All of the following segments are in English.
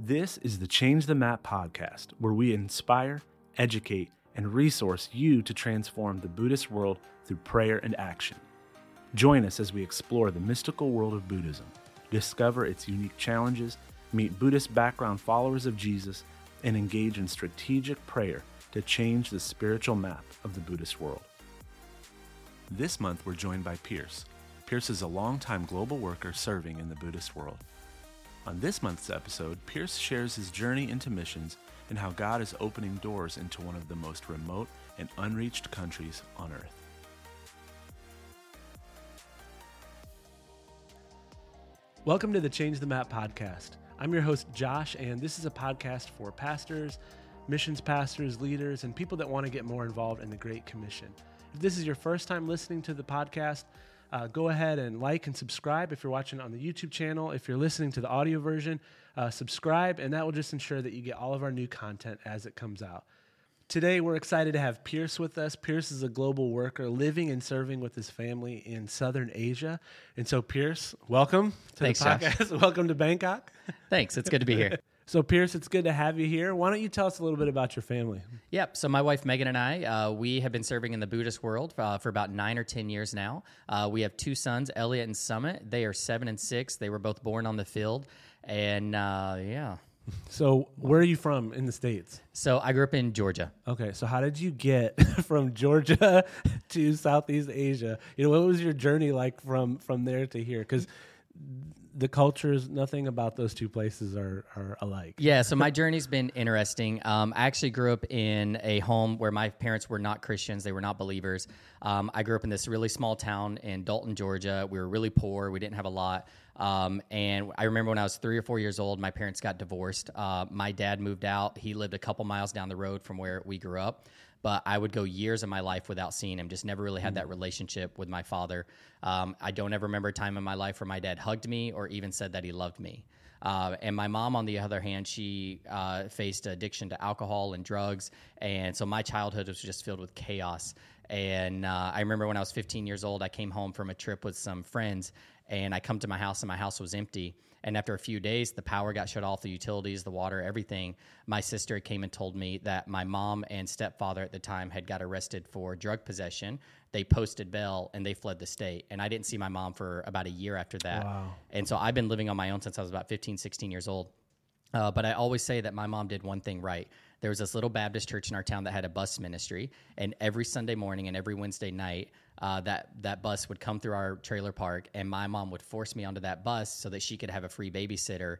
This is the Change the Map podcast, where we inspire, educate, and resource you to transform the Buddhist world through prayer and action. Join us as we explore the mystical world of Buddhism, discover its unique challenges, meet Buddhist background followers of Jesus, and engage in strategic prayer to change the spiritual map of the Buddhist world. This month, we're joined by Pierce. Pierce is a longtime global worker serving in the Buddhist world. On this month's episode, Pierce shares his journey into missions and how God is opening doors into one of the most remote and unreached countries on earth. Welcome to the Change the Map podcast. I'm your host, Josh, and this is a podcast for pastors, missions pastors, leaders, and people that want to get more involved in the Great Commission. If this is your first time listening to the podcast, uh, go ahead and like and subscribe if you're watching on the YouTube channel. If you're listening to the audio version, uh, subscribe, and that will just ensure that you get all of our new content as it comes out. Today, we're excited to have Pierce with us. Pierce is a global worker living and serving with his family in Southern Asia. And so, Pierce, welcome to Thanks, the podcast. welcome to Bangkok. Thanks. It's good to be here. So, Pierce, it's good to have you here. Why don't you tell us a little bit about your family? Yep. So, my wife Megan and I, uh, we have been serving in the Buddhist world uh, for about nine or 10 years now. Uh, we have two sons, Elliot and Summit. They are seven and six. They were both born on the field. And uh, yeah. So, where are you from in the States? So, I grew up in Georgia. Okay. So, how did you get from Georgia to Southeast Asia? You know, what was your journey like from, from there to here? Because the cultures, nothing about those two places are, are alike. Yeah, so my journey's been interesting. Um, I actually grew up in a home where my parents were not Christians, they were not believers. Um, I grew up in this really small town in Dalton, Georgia. We were really poor, we didn't have a lot. Um, and I remember when I was three or four years old, my parents got divorced. Uh, my dad moved out. He lived a couple miles down the road from where we grew up but I would go years of my life without seeing him. Just never really had that mm. relationship with my father. Um, I don't ever remember a time in my life where my dad hugged me or even said that he loved me. Uh, and my mom, on the other hand, she uh, faced addiction to alcohol and drugs, and so my childhood was just filled with chaos. And uh, I remember when I was 15 years old, I came home from a trip with some friends, and I come to my house, and my house was empty. And after a few days, the power got shut off, the utilities, the water, everything. My sister came and told me that my mom and stepfather at the time had got arrested for drug possession. They posted bail and they fled the state. And I didn't see my mom for about a year after that. Wow. And so I've been living on my own since I was about 15, 16 years old. Uh, but I always say that my mom did one thing right. There was this little Baptist church in our town that had a bus ministry, and every Sunday morning and every Wednesday night, uh, that that bus would come through our trailer park, and my mom would force me onto that bus so that she could have a free babysitter.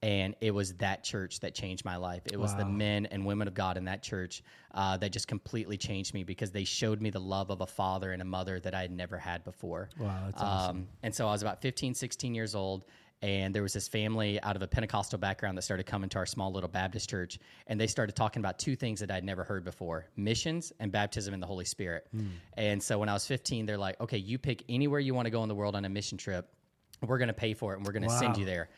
And it was that church that changed my life. It was wow. the men and women of God in that church uh, that just completely changed me because they showed me the love of a father and a mother that I had never had before. Wow, that's awesome. Um, and so I was about 15, 16 years old and there was this family out of a Pentecostal background that started coming to our small little Baptist church, and they started talking about two things that I'd never heard before: missions and baptism in the Holy Spirit. Mm. And so when I was 15, they're like, "Okay, you pick anywhere you want to go in the world on a mission trip. We're going to pay for it, and we're going to wow. send you there."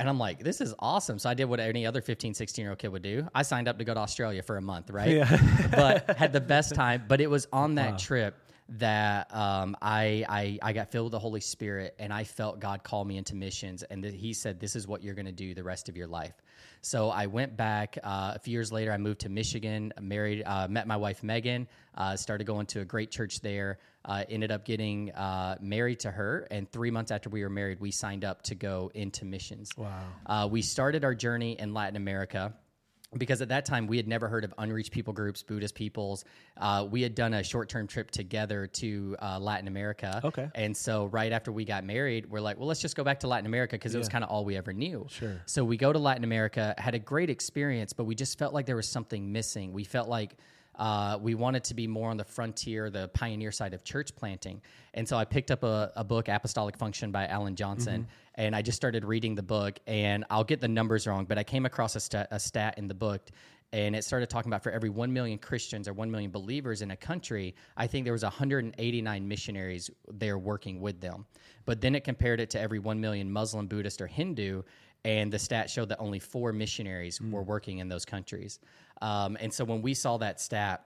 And I'm like, this is awesome. So I did what any other 15, 16 year old kid would do. I signed up to go to Australia for a month, right? Yeah. but had the best time. But it was on that wow. trip that um, I, I, I got filled with the Holy Spirit and I felt God call me into missions and th- He said, "This is what you're going to do the rest of your life." So I went back uh, a few years later. I moved to Michigan, married, uh, met my wife Megan, uh, started going to a great church there. Uh, ended up getting uh, married to her, and three months after we were married, we signed up to go into missions. Wow! Uh, we started our journey in Latin America because at that time we had never heard of unreached people groups, Buddhist peoples. Uh, we had done a short term trip together to uh, Latin America. Okay. And so right after we got married, we're like, well, let's just go back to Latin America because yeah. it was kind of all we ever knew. Sure. So we go to Latin America, had a great experience, but we just felt like there was something missing. We felt like uh, we wanted to be more on the frontier, the pioneer side of church planting. And so I picked up a, a book, Apostolic Function by Alan Johnson, mm-hmm. and I just started reading the book. And I'll get the numbers wrong, but I came across a, st- a stat in the book and it started talking about for every 1 million christians or 1 million believers in a country i think there was 189 missionaries there working with them but then it compared it to every 1 million muslim buddhist or hindu and the stat showed that only four missionaries mm. were working in those countries um, and so when we saw that stat,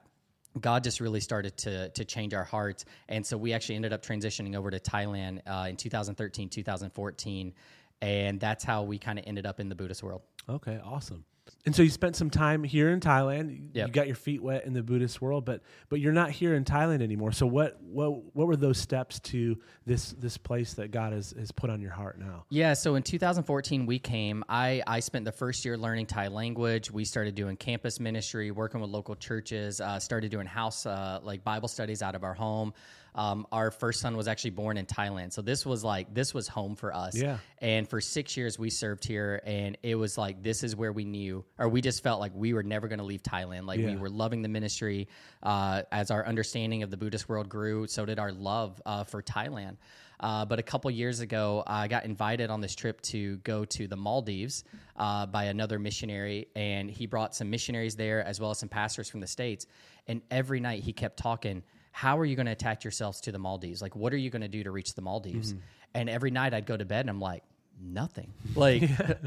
God just really started to to change our hearts, and so we actually ended up transitioning over to Thailand uh, in 2013, 2014. and that's how we kind of ended up in the Buddhist world. Okay, awesome. And so you spent some time here in Thailand. You got your feet wet in the Buddhist world, but but you're not here in Thailand anymore. So what what what were those steps to this this place that God has has put on your heart now? Yeah, so in 2014 we came. I I spent the first year learning Thai language. We started doing campus ministry, working with local churches. Uh, started doing house uh, like Bible studies out of our home. Um, our first son was actually born in Thailand, so this was like this was home for us. Yeah. And for six years we served here, and it was like this is where we knew, or we just felt like we were never going to leave Thailand. Like we were loving the ministry. Uh, as our understanding of the Buddhist world grew, so did our love uh, for Thailand. Uh, but a couple years ago, I got invited on this trip to go to the Maldives uh, by another missionary, and he brought some missionaries there as well as some pastors from the states. And every night he kept talking, "How are you going to attach yourselves to the Maldives? Like, what are you going to do to reach the Maldives?" And every night I'd go to bed and I'm like, nothing. Like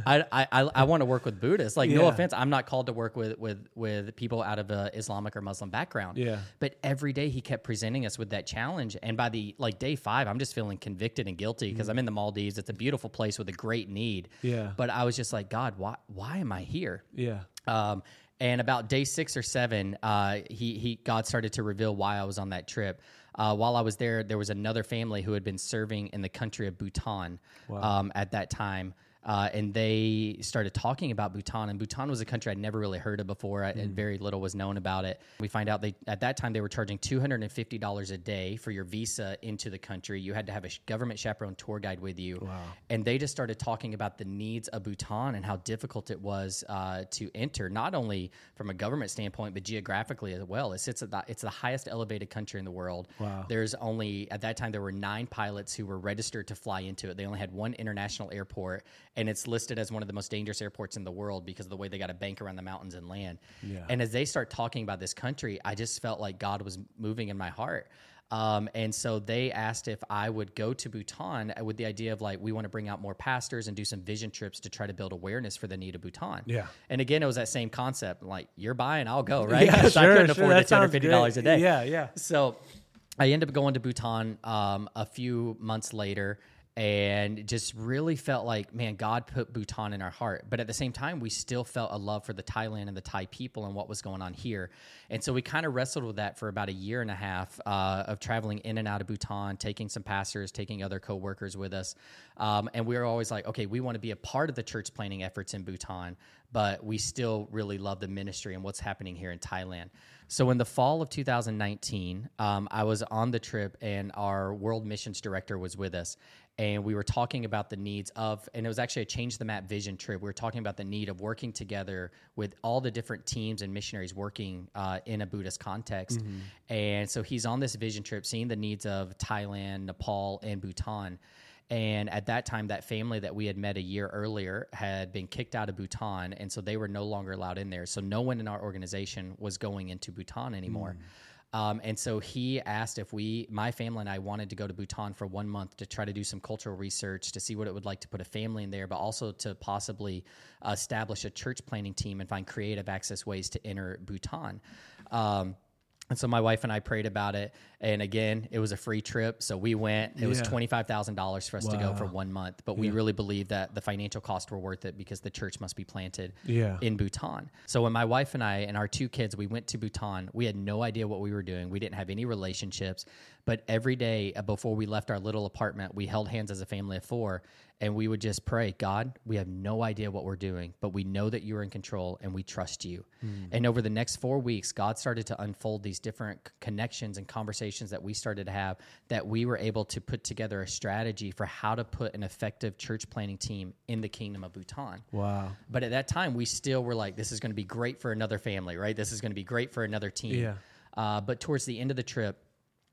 I, I, I, I want to work with Buddhists. Like no offense, I'm not called to work with with with people out of a Islamic or Muslim background. Yeah. But every day he kept presenting us with that challenge, and by the like day five, I'm just feeling convicted and guilty because I'm in the Maldives. It's a beautiful place with a great need. Mm. Yeah. But I was just like, God, why why am I here? Yeah. Um, and about day six or seven, uh, he he God started to reveal why I was on that trip. Uh, while I was there, there was another family who had been serving in the country of Bhutan um, at that time. Uh, and they started talking about Bhutan, and Bhutan was a country I'd never really heard of before, I- and very little was known about it. We find out they at that time they were charging two hundred and fifty dollars a day for your visa into the country. You had to have a government chaperone tour guide with you, and they just started talking about the needs of Bhutan and how difficult it was uh, to enter, not only from a government standpoint but geographically as well. It sits at the, it's the highest elevated country in the world. Wow. There's only at that time there were nine pilots who were registered to fly into it. They only had one international airport, and it's listed as one of the most dangerous airports in the world because of the way they got to bank around the mountains and land. Yeah. And as they start talking about this country, I just felt like God was moving in my heart. Um, and so they asked if I would go to Bhutan with the idea of like, we want to bring out more pastors and do some vision trips to try to build awareness for the need of Bhutan. Yeah. And again, it was that same concept like, you're buying, I'll go, right? Yeah, 'Cause I sure, couldn't sure. afford That the sounds $250 a day. Yeah, yeah. So I ended up going to Bhutan um, a few months later and just really felt like, man, God put Bhutan in our heart. But at the same time, we still felt a love for the Thailand and the Thai people and what was going on here. And so we kind of wrestled with that for about a year and a half uh, of traveling in and out of Bhutan, taking some pastors, taking other co workers with us. Um, and we were always like, okay, we want to be a part of the church planting efforts in Bhutan, but we still really love the ministry and what's happening here in Thailand. So in the fall of 2019, um, I was on the trip, and our world missions director was with us, and we were talking about the needs of, and it was actually a change the map vision trip. We were talking about the need of working together with all the different teams and missionaries working uh, in a Buddhist context. And so he's on this vision trip, seeing the needs of Thailand, Nepal, and Bhutan. And at that time, that family that we had met a year earlier had been kicked out of Bhutan. And so they were no longer allowed in there. So no one in our organization was going into Bhutan anymore. Um, and so he asked if we, my family and I, wanted to go to Bhutan for one month to try to do some cultural research to see what it would like to put a family in there, but also to possibly establish a church planting team and find creative access ways to enter Bhutan. Um, and so my wife and I prayed about it, and again, it was a free trip, so we went. It was five thousand dollars for us to go for one month, but we really believed that the financial costs were worth it because the church must be planted Yeah. in Bhutan. So when my wife and I and our two kids, we went to Bhutan. We had no idea what we were doing. We didn't have any relationships, but every day uh, before we left our little apartment, we held hands as a family of four, and we would just pray, God, we have no idea what we're doing, but we know that you're in control and we trust you. And over the next four weeks, God started to unfold these different connections and conversations that we started to have that we were able to put together a strategy for how to put an effective church planting team in the kingdom of Bhutan. Wow. But at that time, we still were like, this is going to be great for another family, right? This is going to be great for another team. Yeah. Uh, but towards the end of the trip,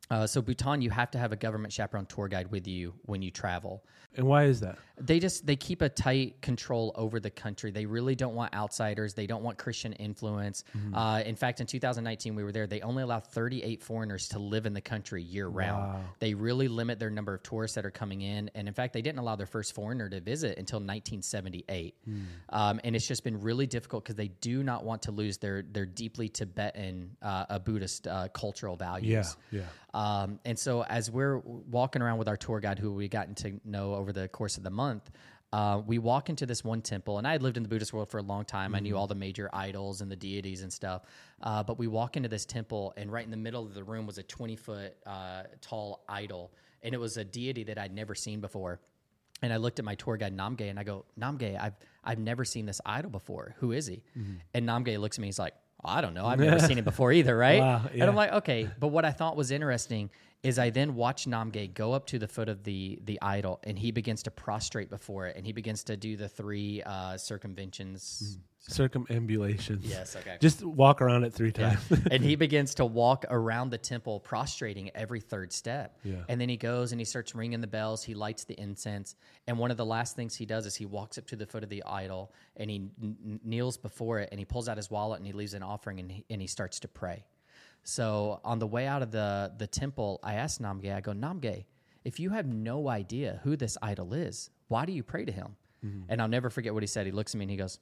uh, so Bhutan, you have to have a government chaperone tour guide with you when you travel. And why is that? They just they keep a tight control over the country. They really don't want outsiders. They don't want Christian influence. Mm-hmm. Uh, in fact, in 2019, we were there. They only allow 38 foreigners to live in the country year round. Wow. They really limit their number of tourists that are coming in. And in fact, they didn't allow their first foreigner to visit until 1978. Hmm. Um, and it's just been really difficult because they do not want to lose their their deeply Tibetan, uh, a Buddhist uh, cultural values. Yeah. Yeah. Um, and so as we're walking around with our tour guide, who we gotten to know over the course of the month, uh, we walk into this one temple, and I had lived in the Buddhist world for a long time. I knew all the major idols and the deities and stuff. Uh, but we walk into this temple, and right in the middle of the room was a 20 foot uh, tall idol, and it was a deity that I'd never seen before. And I looked at my tour guide Namgay, and I go, Namgay, I've I've never seen this idol before. Who is he? And Namgay looks at me. He's like, I don't know. I've never seen it before either, right? Wow, And. I'm like, okay. But what I thought was interesting is I then watch Namgay go up to the foot of the the idol, and he begins to prostrate before it, and he begins to do the three uh, circumventions. Circumambulations. Yes, okay. Just walk around it three times. and he begins to walk around the temple, prostrating every third step. Yeah. And then he goes and he starts ringing the bells. He lights the incense. And one of the last things he does is he walks up to the foot of the idol and he kneels before it and he pulls out his wallet and he leaves an offering and he, and he starts to pray. So on the way out of the, the temple, I asked Namgay, I go, Namgay, if you have no idea who this idol is, why do you pray to him? Mm-hmm. And I'll never forget what he said. He looks at me and he goes,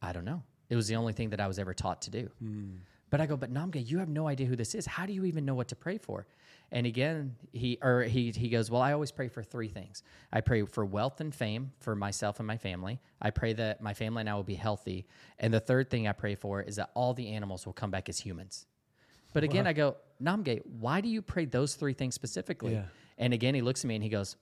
I don't know. It was the only thing that I was ever taught to do. Mm. But I go, but Namgay, you have no idea who this is. How do you even know what to pray for? And again, he or he he goes, well, I always pray for three things. I pray for wealth and fame for myself and my family. I pray that my family and I will be healthy. And the third thing I pray for is that all the animals will come back as humans. But again, I go, Namgay, why do you pray those three things specifically? Yeah. And again, he looks at me and he goes,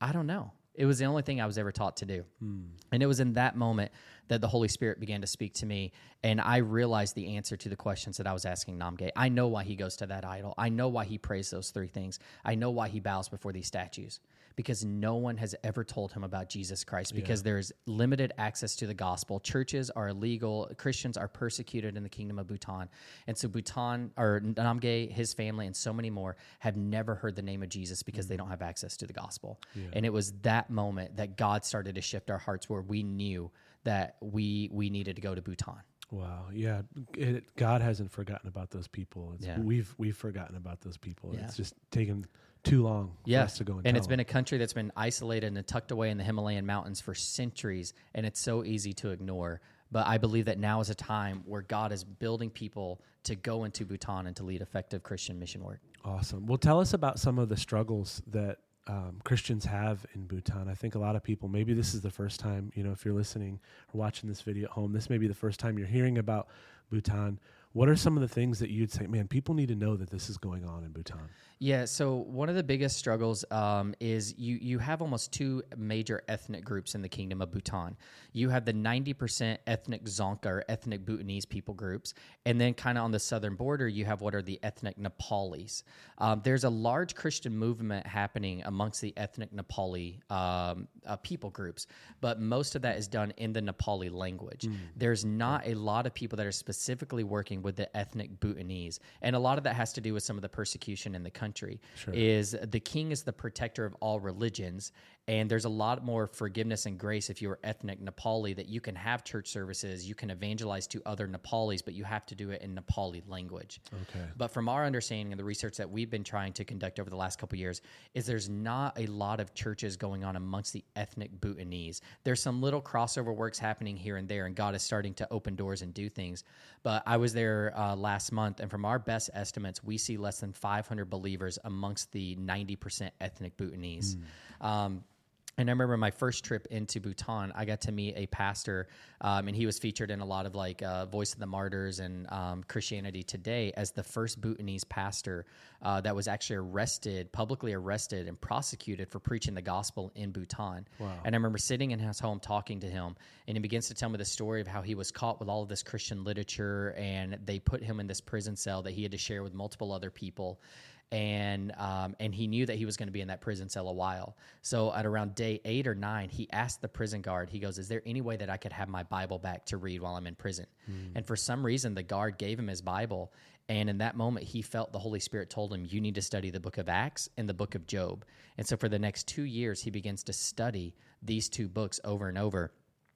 I don't know. It was the only thing I was ever taught to do. Hmm. And it was in that moment that the Holy Spirit began to speak to me. And I realized the answer to the questions that I was asking Namgay. I know why he goes to that idol. I know why he prays those three things. I know why he bows before these statues. Because no one has ever told him about Jesus Christ, because there's limited access to the gospel. Churches are illegal, Christians are persecuted in the kingdom of Bhutan. And so, Bhutan, or Namgay, his family, and so many more have never heard the name of Jesus because they mm. don't have access to the gospel. And it was that moment that God started to shift our hearts where we knew that we we needed to go to Bhutan. Wow. Yeah. It, God hasn't forgotten about those people. It's, Yeah. We've we've forgotten about those people. Yeah. It's just taken too long Yeah, us to go and, and it's been a country that's been isolated and tucked away in the Himalayan mountains for centuries, and it's so easy to ignore. But I believe that now is a time where God is building people to go into Bhutan and to lead effective Christian mission work. awesome. Well, tell us about some of the struggles that um, Christians have in Bhutan. I think a lot of people, maybe this is the first time, you know, if you're listening or watching this video at home, this may be the first time you're hearing about Bhutan. What are some of the things that you'd say, man, people need to know that this is going on in Bhutan? Yeah, so one of the biggest struggles um, is you you have almost two major ethnic groups in the kingdom of Bhutan. You have the ninety percent ethnic Dzongkha or ethnic Bhutanese people groups, and then kind of on the southern border, you have what are the ethnic Nepalis. Um, there's a large Christian movement happening amongst the ethnic Nepali um, uh, people groups, but most of that is done in the Nepali language. There's not a lot of people that are specifically working with the ethnic Bhutanese, and a lot of that has to do with some of the persecution in the country. Is the king is the protector of all religions, and there's a lot more forgiveness and grace if you're ethnic Nepali that you can have church services, you can evangelize to other Nepalis, but you have to do it in Nepali language. Okay. But from our understanding and the research that we've been trying to conduct over the last couple of years, is there's not a lot of churches going on amongst the ethnic Bhutanese. There's some little crossover works happening here and there, and God is starting to open doors and do things. But I was there uh, last month, and from our best estimates, we see less than 500 believers amongst the 90% ethnic Bhutanese. Um, and I remember my first trip into Bhutan, I got to meet a pastor, um, and he was featured in a lot of like uh, Voice of the Martyrs and um, Christianity Today as the first Bhutanese pastor uh, that was actually arrested, publicly arrested, and prosecuted for preaching the gospel in Bhutan. And I remember sitting in his home talking to him, and he begins to tell me the story of how he was caught with all of this Christian literature, and they put him in this prison cell that he had to share with multiple other people and um, and he knew that he was going to be in that prison cell a while. So at around day eight or nine, he asked the prison guard. He goes, "Is there any way that I could have my Bible back to read while I'm in prison?" And for some reason, the guard gave him his Bible. And in that moment, he felt the Holy Spirit told him, You need to study the book of Acts and the book of Job. And so for the next two years, he begins to study these two books over and over.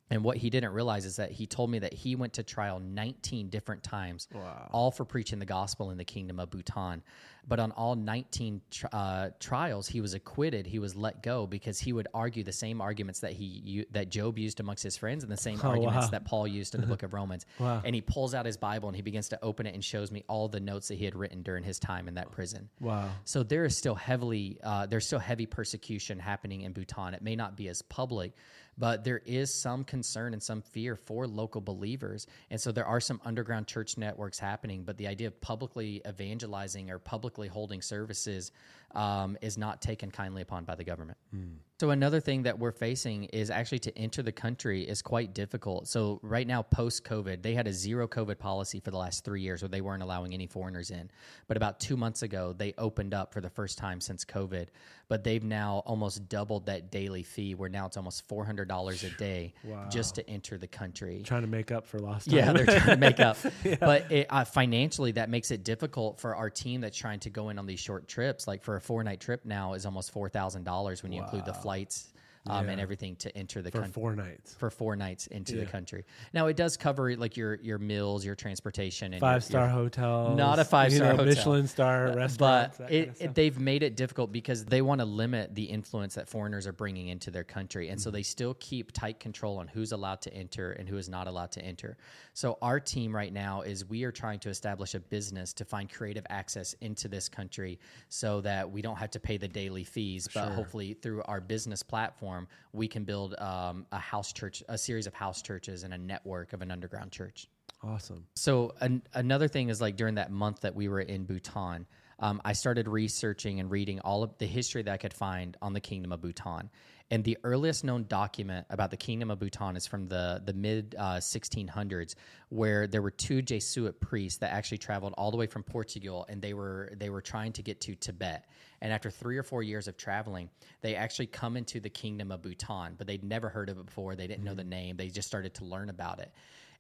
And what he didn't realize is that he told me that he went to trial 19 different times, all for preaching the gospel in the kingdom of Bhutan. But on all 19 tr- uh, trials, he was acquitted. He was let go because he would argue the same arguments that he u- that Job used amongst his friends and the same arguments wow. that Paul used in the book of Romans. Wow. And he pulls out his Bible and he begins to open it and shows me all the notes that he had written during his time in that prison. Wow. So there is still heavily, uh, there's still heavy persecution happening in Bhutan. It may not be as public, but there is some concern and some fear for local believers. And so there are some underground church networks happening, but the idea of publicly evangelizing or publicly holding services um, is not taken kindly upon by the government. Mm. So another thing that we're facing is actually to enter the country is quite difficult. So right now, post COVID, they had a zero COVID policy for the last three years, where they weren't allowing any foreigners in. But about two months ago, they opened up for the first time since COVID. But they've now almost doubled that daily fee, where now it's almost four hundred dollars a day wow. just to enter the country. Trying to make up for lost time. Yeah, they're trying to make up. yeah. But it, uh, financially, that makes it difficult for our team that's trying to go in on these short trips. Like for a four night trip now is almost four thousand dollars when you wow. include the flights um, yeah. and everything to enter the for country four nights for four nights into yeah. the country. Now it does cover like your your meals, your transportation, and five your, star hotel, not a five star hotel, Michelin star restaurant. But it, it, they've made it difficult because they want to limit the influence that foreigners are bringing into their country, and mm-hmm. so they still keep tight control on who's allowed to enter and who is not allowed to enter. So our team right now is we are trying to establish a business to find creative access into this country so that we don't have to pay the daily fees, but sure. hopefully through our business platform we can build um, a house church, a series of house churches, and a network of an underground church. Awesome. So an, another thing is like during that month that we were in Bhutan, um, I started researching and reading all of the history that I could find on the Kingdom of Bhutan. And the earliest known document about the Kingdom of Bhutan is from the, the mid uh, 1600s, where there were two Jesuit priests that actually traveled all the way from Portugal, and they were they were trying to get to Tibet. And after three or four years of traveling, they actually come into the Kingdom of Bhutan, but they'd never heard of it before. They didn't mm-hmm. know the name. They just started to learn about it.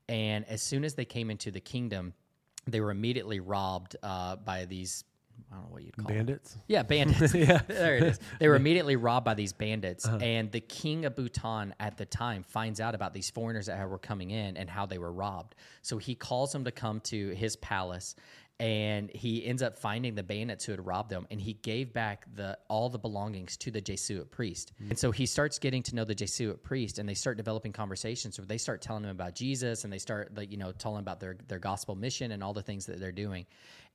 And as soon as they came into the kingdom, they were immediately robbed uh, by these I don't know what you'd call it. bandits. Them. Yeah, bandits. yeah, there it is. They were immediately robbed by these bandits, uh-huh. and the king of Bhutan at the time finds out about these foreigners that were coming in and how they were robbed. So he calls them to come to his palace, and he ends up finding the bandits who had robbed them and he gave back the all the belongings to the Jesuit priest. Mm-hmm. And so he starts getting to know the Jesuit priest and they start developing conversations where they start telling him about Jesus and they start like you know telling about their their gospel mission and all the things that they're doing.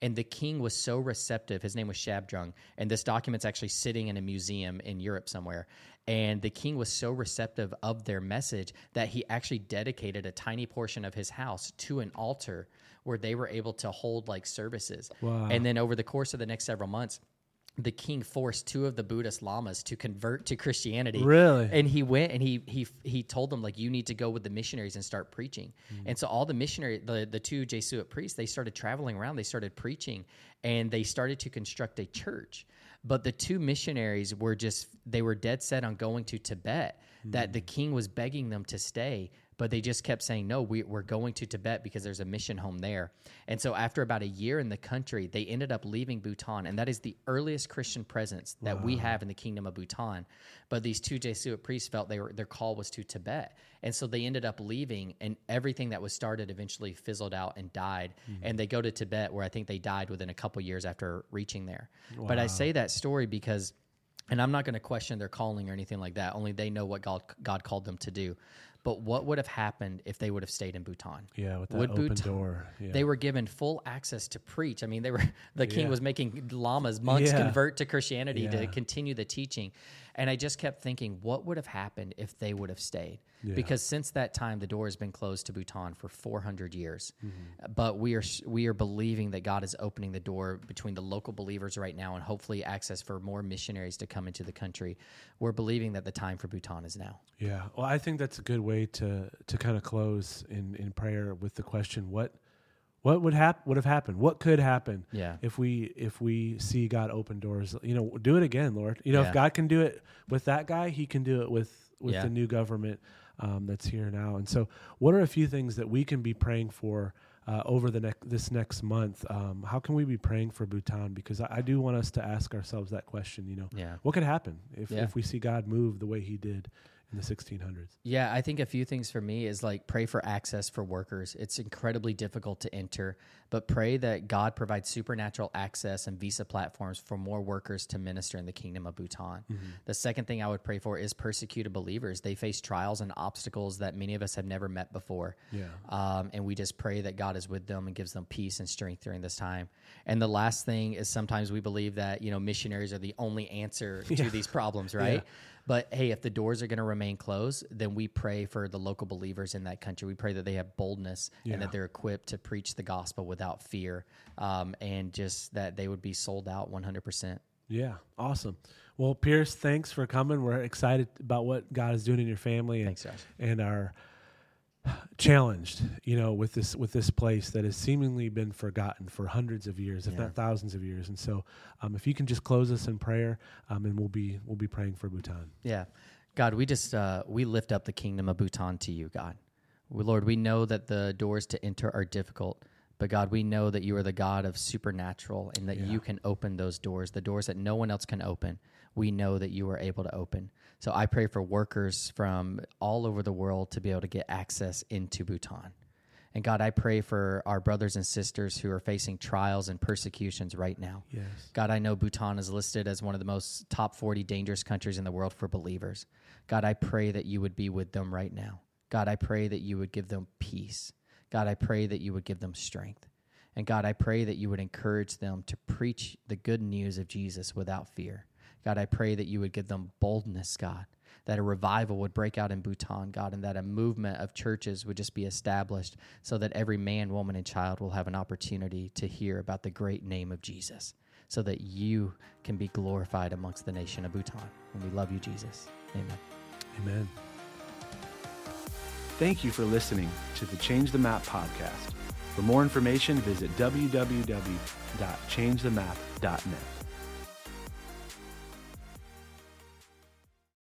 And the king was so receptive. His name was Shabdrung and this document's actually sitting in a museum in Europe somewhere. And the king was so receptive of their message that he actually dedicated a tiny portion of his house to an altar where they were able to hold like services. Wow. And then over the course of the next several months, the king forced two of the Buddhist lamas to convert to Christianity. Really? And he went and he he he told them like you need to go with the missionaries and start preaching. Mm. And so all the missionary the the two Jesuit priests they started traveling around, they started preaching and they started to construct a church. But the two missionaries were just they were dead set on going to Tibet mm. that the king was begging them to stay but they just kept saying, no, we, are going to Tibet because there's a mission home there. And so after about a year in the country, they ended up leaving Bhutan. And that is the earliest Christian presence that wow. we have in the kingdom of Bhutan. But these two Jesuit priests felt they were, their call was to Tibet. And so they ended up leaving, and everything that was started eventually fizzled out and died. Mm-hmm. And they go to Tibet, where I think they died within a couple years after reaching there. Wow. But I say that story because and I'm not going to question their calling or anything like that. Only they know what God God called them to do. But what would have happened if they would have stayed in Bhutan? Yeah, with that would open Bhutan, door. Yeah. They were given full access to preach. I mean, they were the king yeah. was making lamas, monks yeah. convert to Christianity to continue the teaching. And I just kept thinking, what would have happened if they would have stayed? Yeah. Because since that time, the door has been closed to Bhutan for 400 years. Mm-hmm. But we are we are believing that God is opening the door between the local believers right now, and hopefully access for more missionaries to come into the country. We're believing that the time for Bhutan is now. Yeah, well, I think that's a good way to to kind of close in in prayer with the question what what would happen would have happened what could happen yeah. if we if we see god open doors you know do it again lord you know yeah. if god can do it with that guy he can do it with with yeah. the new government um, that's here now. And so what are a few things that we can be praying for uh, over the next this next month? Um, how can we be praying for bhutan? Because I, I, do want us to ask ourselves that question you know? Yeah. what could happen if, if we see god move the way he did in the 1600s? Yeah, I think a few things for me is like pray for access for workers. It's incredibly difficult to enter, but pray that God provides supernatural access and visa platforms for more workers to minister in the kingdom of Bhutan. Mm-hmm. The second thing I would pray for is persecuted believers. They face trials and obstacles that many of us have never met before. Yeah. Um, and we just pray that God is with them and gives them peace and strength during this time. And the last thing is sometimes we believe that, you know, missionaries are the only answer yeah. to these problems, right? Yeah. But hey, if the doors are going to remain closed, then we pray for the local believers in that country. We pray that they have boldness Yeah. and that they're equipped to preach the gospel without fear, um, and just that they would be sold out 100%. Yeah, awesome. Well, Pierce, thanks for coming. We're excited about what God is doing in your family and, Thanks, and are challenged, you know, with this with this place that has seemingly been forgotten for hundreds of years, if Yeah. not thousands of years. And so, um, if you can just close us in prayer, um, and we'll be we'll be praying for Bhutan. Yeah. God, we just uh, we lift up the kingdom of Bhutan to you, God. We, Lord, we know that the doors to enter are difficult, but God, we know that you are the God of supernatural and that Yeah. you can open those doors, the doors that no one else can open. We know that you are able to open. So I pray for workers from all over the world to be able to get access into Bhutan. And God, I pray for our brothers and sisters who are facing trials and persecutions right now. Yes. God, I know Bhutan is listed as one of the most top 40 dangerous countries in the world for believers. God, I pray that you would be with them right now. God, I pray that you would give them peace. God, I pray that you would give them strength. And God, I pray that you would encourage them to preach the good news of Jesus without fear. God, I pray that you would give them boldness, God, that a revival would break out in Bhutan, God, and that a movement of churches would just be established so that every man, woman, and child will have an opportunity to hear about the great name of Jesus, so that you can be glorified amongst the nation of Bhutan. And we love you, Jesus. Amen. Amen. Thank you for listening to the Change the Map podcast. For more information, visit www.changethemap.net.